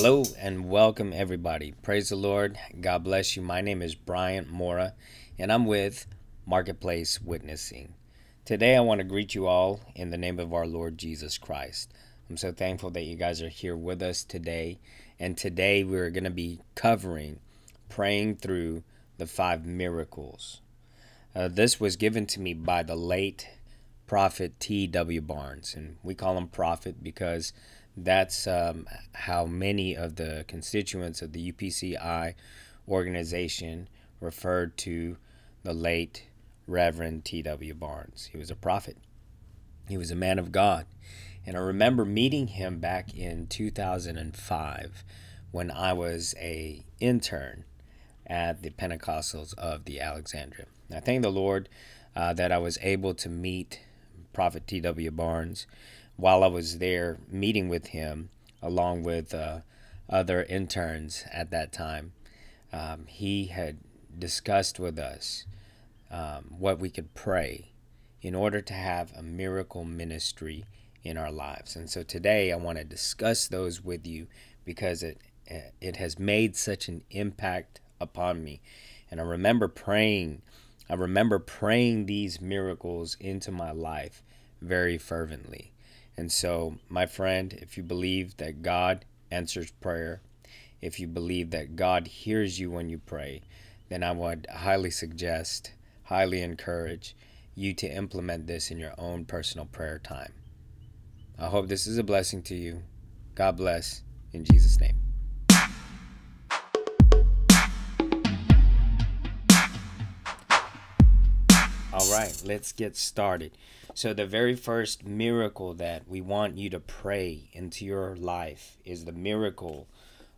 Hello and welcome, everybody. Praise the Lord. God bless you. My name is Bryant Mora, and I'm with Marketplace Witnessing. Today, I want to greet you all in the name of our Lord Jesus Christ. I'm so thankful that you guys are here with us today. And today, we're going to be covering praying through the five miracles. Uh, this was given to me by the late prophet T.W. Barnes, and we call him prophet because that's um, how many of the constituents of the UPCI organization referred to the late Reverend T.W. Barnes. He was a prophet, he was a man of God. And I remember meeting him back in 2005 when I was a intern at the Pentecostals of the Alexandria. I thank the Lord uh, that I was able to meet Prophet T.W. Barnes while I was there meeting with him, along with uh, other interns at that time, um, he had discussed with us um, what we could pray in order to have a miracle ministry in our lives. And so today I want to discuss those with you because it it has made such an impact upon me. And I remember praying I remember praying these miracles into my life very fervently. And so, my friend, if you believe that God answers prayer, if you believe that God hears you when you pray, then I would highly suggest, highly encourage you to implement this in your own personal prayer time. I hope this is a blessing to you. God bless in Jesus' name. All right, let's get started. So, the very first miracle that we want you to pray into your life is the miracle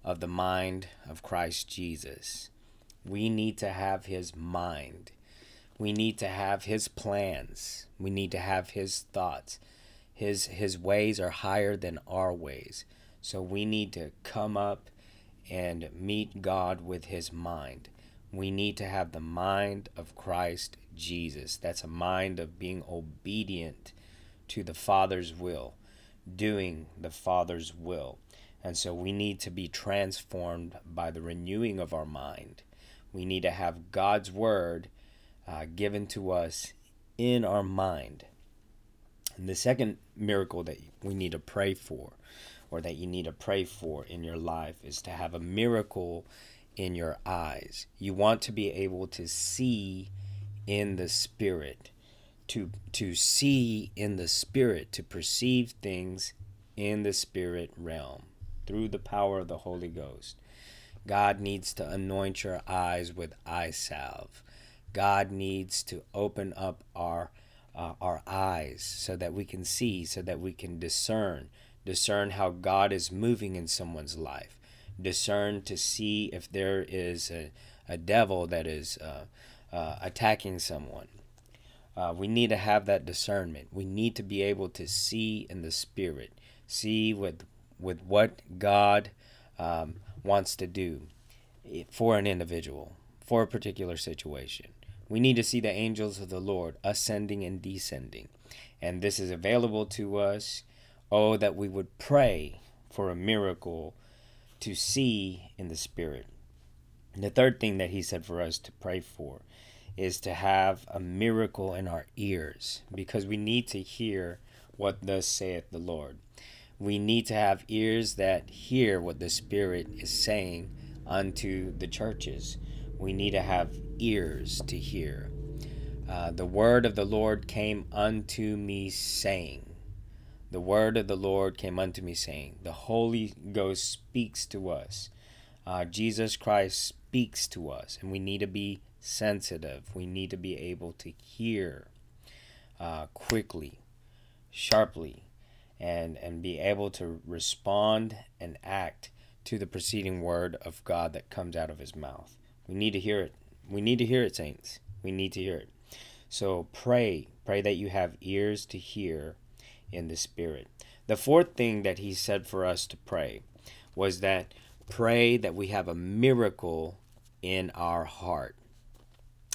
of the mind of Christ Jesus. We need to have his mind. We need to have his plans. We need to have his thoughts. His his ways are higher than our ways. So we need to come up and meet God with his mind. We need to have the mind of Christ Jesus. That's a mind of being obedient to the Father's will, doing the Father's will. And so we need to be transformed by the renewing of our mind. We need to have God's word uh, given to us in our mind. And the second miracle that we need to pray for, or that you need to pray for in your life, is to have a miracle in your eyes. You want to be able to see in the spirit to to see in the spirit to perceive things in the spirit realm through the power of the Holy Ghost. God needs to anoint your eyes with eye salve. God needs to open up our uh, our eyes so that we can see, so that we can discern, discern how God is moving in someone's life, discern to see if there is a, a devil that is uh, uh, attacking someone. Uh, we need to have that discernment. We need to be able to see in the spirit, see with with what God um, wants to do for an individual, for a particular situation. We need to see the angels of the Lord ascending and descending, and this is available to us. Oh, that we would pray for a miracle to see in the spirit. And the third thing that he said for us to pray for is to have a miracle in our ears because we need to hear what thus saith the Lord. We need to have ears that hear what the Spirit is saying unto the churches. We need to have ears to hear. Uh, the word of the Lord came unto me saying, The word of the Lord came unto me saying, The Holy Ghost speaks to us. Uh, Jesus Christ speaks to us, and we need to be sensitive. We need to be able to hear uh, quickly, sharply, and, and be able to respond and act to the preceding word of God that comes out of his mouth. We need to hear it. We need to hear it, saints. We need to hear it. So pray. Pray that you have ears to hear in the Spirit. The fourth thing that he said for us to pray was that pray that we have a miracle in our heart.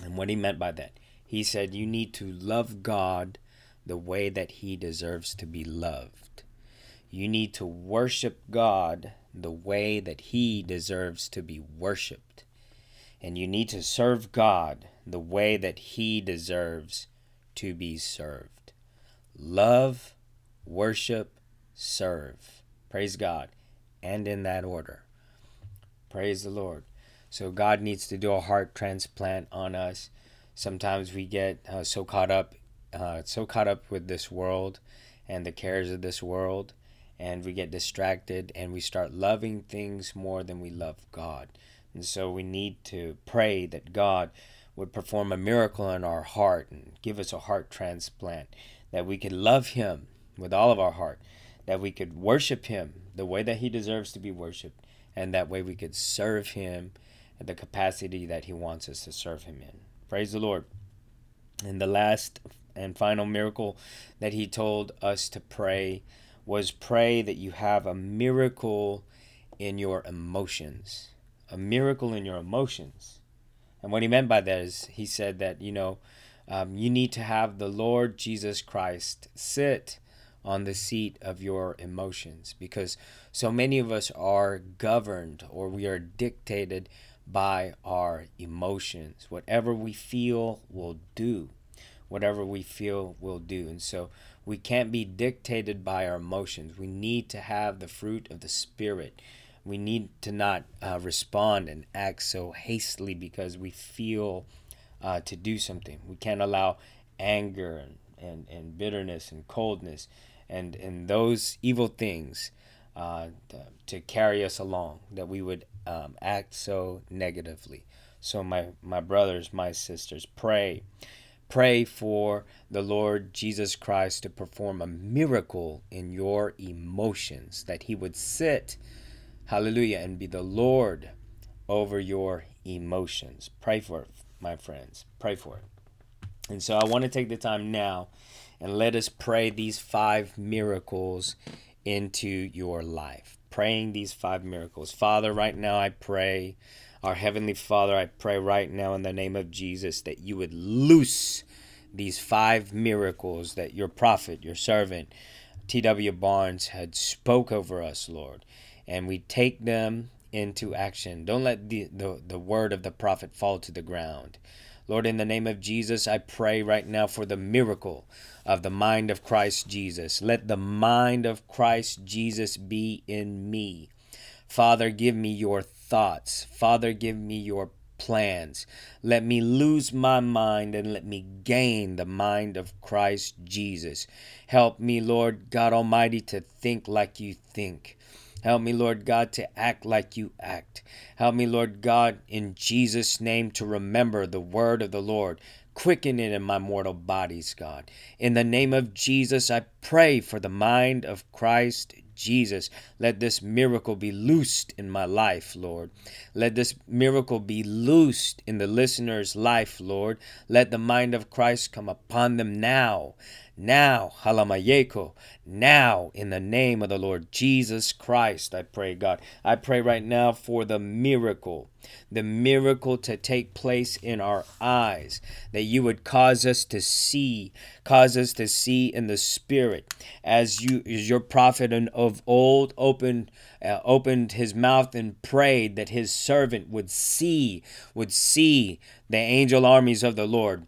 And what he meant by that, he said, you need to love God the way that he deserves to be loved. You need to worship God the way that He deserves to be worshiped. And you need to serve God the way that He deserves to be served. Love, worship, serve. Praise God. And in that order. Praise the Lord. So God needs to do a heart transplant on us. Sometimes we get uh, so caught up, uh, so caught up with this world and the cares of this world, and we get distracted and we start loving things more than we love God. And so we need to pray that God would perform a miracle in our heart and give us a heart transplant, that we could love Him with all of our heart, that we could worship Him the way that He deserves to be worshiped, and that way we could serve Him at the capacity that He wants us to serve Him in. Praise the Lord. And the last and final miracle that He told us to pray was pray that you have a miracle in your emotions. A miracle in your emotions. And what he meant by that is he said that, you know, um, you need to have the Lord Jesus Christ sit on the seat of your emotions because so many of us are governed or we are dictated by our emotions. Whatever we feel will do. Whatever we feel will do. And so we can't be dictated by our emotions. We need to have the fruit of the Spirit. We need to not uh, respond and act so hastily because we feel uh, to do something. We can't allow anger and, and, and bitterness and coldness and, and those evil things uh, to carry us along, that we would um, act so negatively. So, my, my brothers, my sisters, pray. Pray for the Lord Jesus Christ to perform a miracle in your emotions, that He would sit, hallelujah, and be the Lord over your emotions. Pray for it, my friends. Pray for it. And so I want to take the time now and let us pray these five miracles into your life. Praying these five miracles. Father, right now I pray our Heavenly Father, I pray right now in the name of Jesus that you would loose these five miracles that your prophet, your servant, T.W. Barnes had spoke over us, Lord. And we take them into action. Don't let the, the, the word of the prophet fall to the ground. Lord, in the name of Jesus, I pray right now for the miracle of the mind of Christ Jesus. Let the mind of Christ Jesus be in me. Father, give me your thoughts. Father, give me your plans. Let me lose my mind and let me gain the mind of Christ Jesus. Help me, Lord God Almighty, to think like you think. Help me, Lord God, to act like you act. Help me, Lord God, in Jesus' name, to remember the word of the Lord. Quicken it in my mortal bodies, God. In the name of Jesus, I pray for the mind of Christ Jesus. Let this miracle be loosed in my life, Lord. Let this miracle be loosed in the listener's life, Lord. Let the mind of Christ come upon them now. Now, halamayeko, now in the name of the Lord Jesus Christ, I pray, God. I pray right now for the miracle, the miracle to take place in our eyes, that you would cause us to see, cause us to see in the spirit, as you, as your prophet of old opened, uh, opened his mouth and prayed that his servant would see, would see the angel armies of the Lord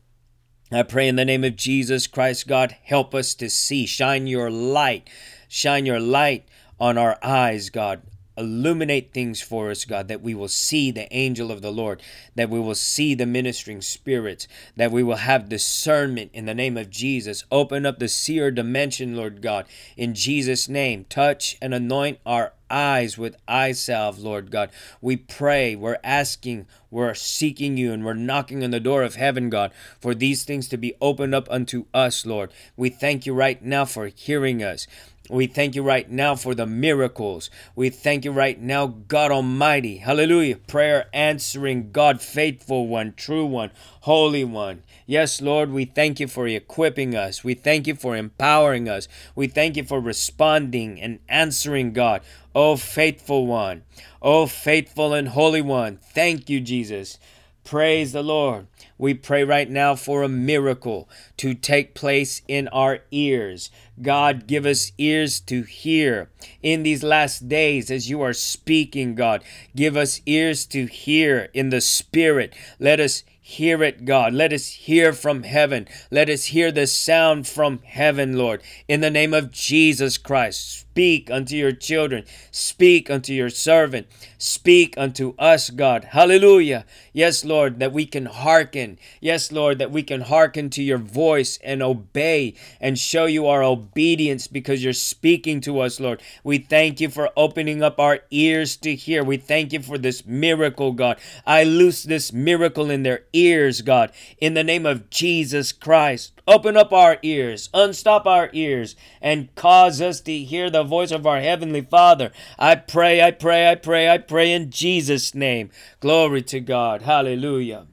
I pray in the name of Jesus Christ, God, help us to see. Shine your light. Shine your light on our eyes, God. Illuminate things for us, God, that we will see the angel of the Lord, that we will see the ministering spirits, that we will have discernment in the name of Jesus. Open up the seer dimension, Lord God, in Jesus' name. Touch and anoint our eyes with eye salve, Lord God. We pray, we're asking, we're seeking you, and we're knocking on the door of heaven, God, for these things to be opened up unto us, Lord. We thank you right now for hearing us. We thank you right now for the miracles. We thank you right now, God Almighty. Hallelujah. Prayer answering, God, faithful one, true one, holy one. Yes, Lord, we thank you for equipping us. We thank you for empowering us. We thank you for responding and answering, God. Oh, faithful one. Oh, faithful and holy one. Thank you, Jesus. Praise the Lord. We pray right now for a miracle to take place in our ears. God, give us ears to hear in these last days as you are speaking, God. Give us ears to hear in the Spirit. Let us hear it, God. Let us hear from heaven. Let us hear the sound from heaven, Lord. In the name of Jesus Christ, speak unto your children. Speak unto your servant. Speak unto us, God. Hallelujah. Yes, Lord, that we can hearken. Yes, Lord, that we can hearken to your voice and obey and show you our obedience because you're speaking to us, Lord. We thank you for opening up our ears to hear. We thank you for this miracle, God. I loose this miracle in their ears, God, in the name of Jesus Christ. Open up our ears, unstop our ears, and cause us to hear the voice of our Heavenly Father. I pray, I pray, I pray, I pray in Jesus' name. Glory to God. Hallelujah.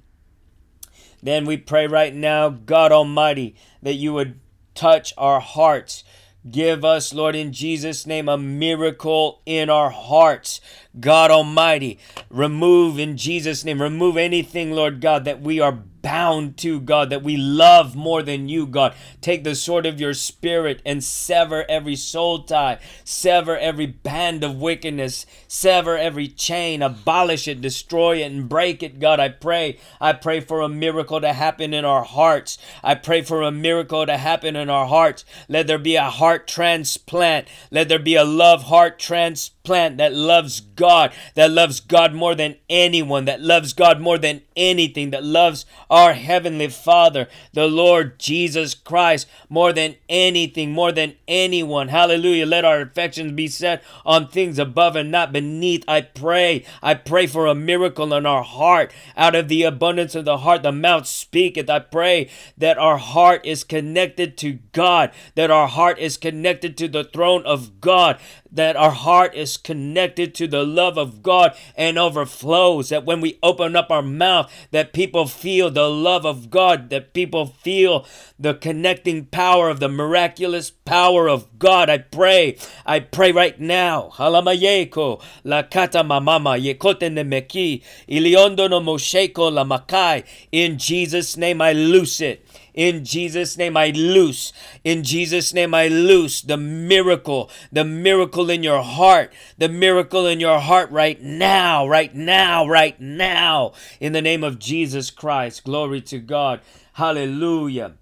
Then we pray right now, God Almighty, that you would touch our hearts. Give us, Lord, in Jesus' name, a miracle in our hearts. God Almighty, remove in Jesus' name, remove anything, Lord God, that we are bound to, God, that we love more than you, God. Take the sword of your spirit and sever every soul tie, sever every band of wickedness, sever every chain, abolish it, destroy it, and break it, God. I pray. I pray for a miracle to happen in our hearts. I pray for a miracle to happen in our hearts. Let there be a heart transplant. Let there be a love heart transplant that loves God, that loves God more than anyone, that loves God more than anything, that loves our Heavenly Father, the Lord Jesus Christ, more than anything, more than anyone. Hallelujah. Let our affections be set on things above and not beneath. I pray. I pray for a miracle in our heart. Out of the abundance of the heart, the mouth speaketh. I pray that our heart is connected to God, that our heart is connected to the throne of God, that our heart is connected to the love of God and overflows. That when we open up our mouth, that people feel the love of God, that people feel the connecting power of the miraculous power of God. I pray, I pray right now. Halamayeko, la kata mamama, yekote nemeki, iliondo no mosheko la makai. In Jesus' name, I loose it. In Jesus' name, I loose. In Jesus' name, I loose the miracle, the miracle in your heart, the miracle in your heart right now, right now, right now. In the name of Jesus Christ. Glory to God. Hallelujah.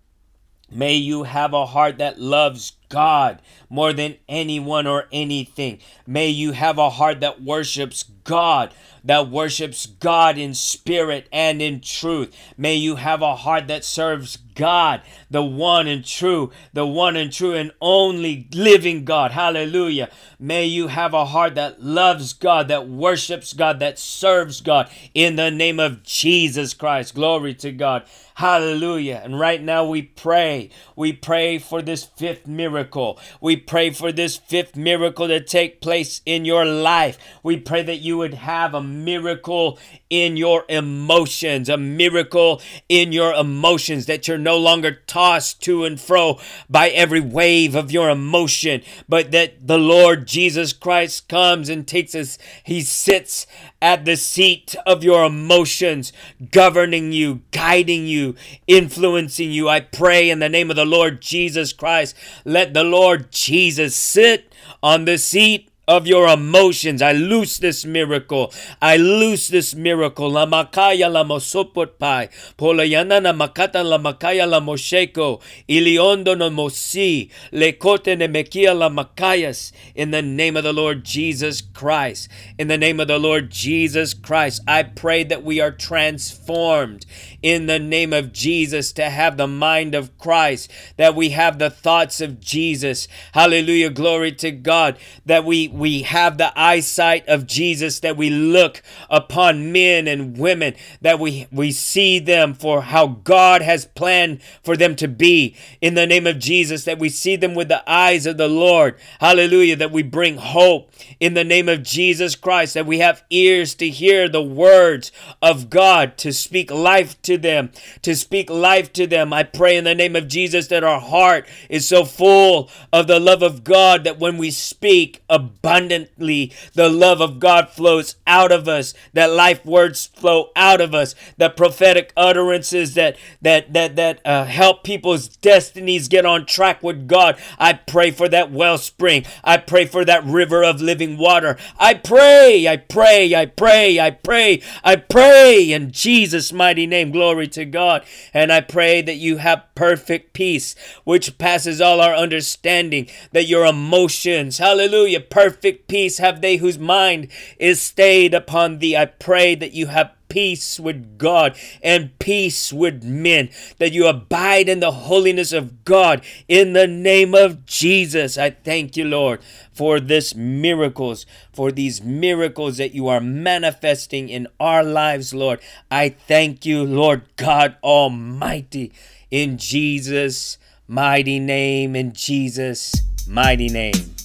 May you have a heart that loves God more than anyone or anything. May you have a heart that worships God, that worships God in spirit and in truth. May you have a heart that serves God, the one and true, the one and true and only living God. Hallelujah. May you have a heart that loves God, that worships God, that serves God in the name of Jesus Christ. Glory to God. Hallelujah. And right now we pray. We pray for this fifth miracle. We pray for this fifth miracle to take place in your life. We pray that you would have a miracle in your emotions, a miracle in your emotions, that you're no longer tossed to and fro by every wave of your emotion, but that the Lord Jesus Christ comes and takes us, He sits at the seat of your emotions, governing you, guiding you, influencing you. I pray in the name of the Lord Jesus Christ, let the Lord Jesus sit on the seat of your emotions. I loose this miracle. I loose this miracle. La makaya la mosopot pai. Polayana na makata la makaya la mosheko. Iliondo no mosi. Lekote la makayas. In the name of the Lord Jesus Christ. In the name of the Lord Jesus Christ. I pray that we are transformed in the name of Jesus to have the mind of Christ. That we have the thoughts of Jesus. Hallelujah. Glory to God. That we we have the eyesight of Jesus, that we look upon men and women, that we, we see them for how God has planned for them to be. In the name of Jesus, that we see them with the eyes of the Lord. Hallelujah. That we bring hope in the name of Jesus Christ, that we have ears to hear the words of God, to speak life to them, to speak life to them. I pray in the name of Jesus that our heart is so full of the love of God that when we speak, a abundantly. The love of God flows out of us. That life words flow out of us. The prophetic utterances that that that that uh, help people's destinies get on track with God. I pray for that wellspring. I pray for that river of living water. I pray, I pray, I pray, I pray, I pray in Jesus' mighty name. Glory to God. And I pray that you have perfect peace, which passes all our understanding, that your emotions, hallelujah, perfect peace have they whose mind is stayed upon thee. I pray that you have peace with God and peace with men, that you abide in the holiness of God in the name of Jesus. I thank you, Lord, for this miracles, for these miracles that you are manifesting in our lives, Lord. I thank you, Lord God Almighty, in Jesus' mighty name, in Jesus' mighty name.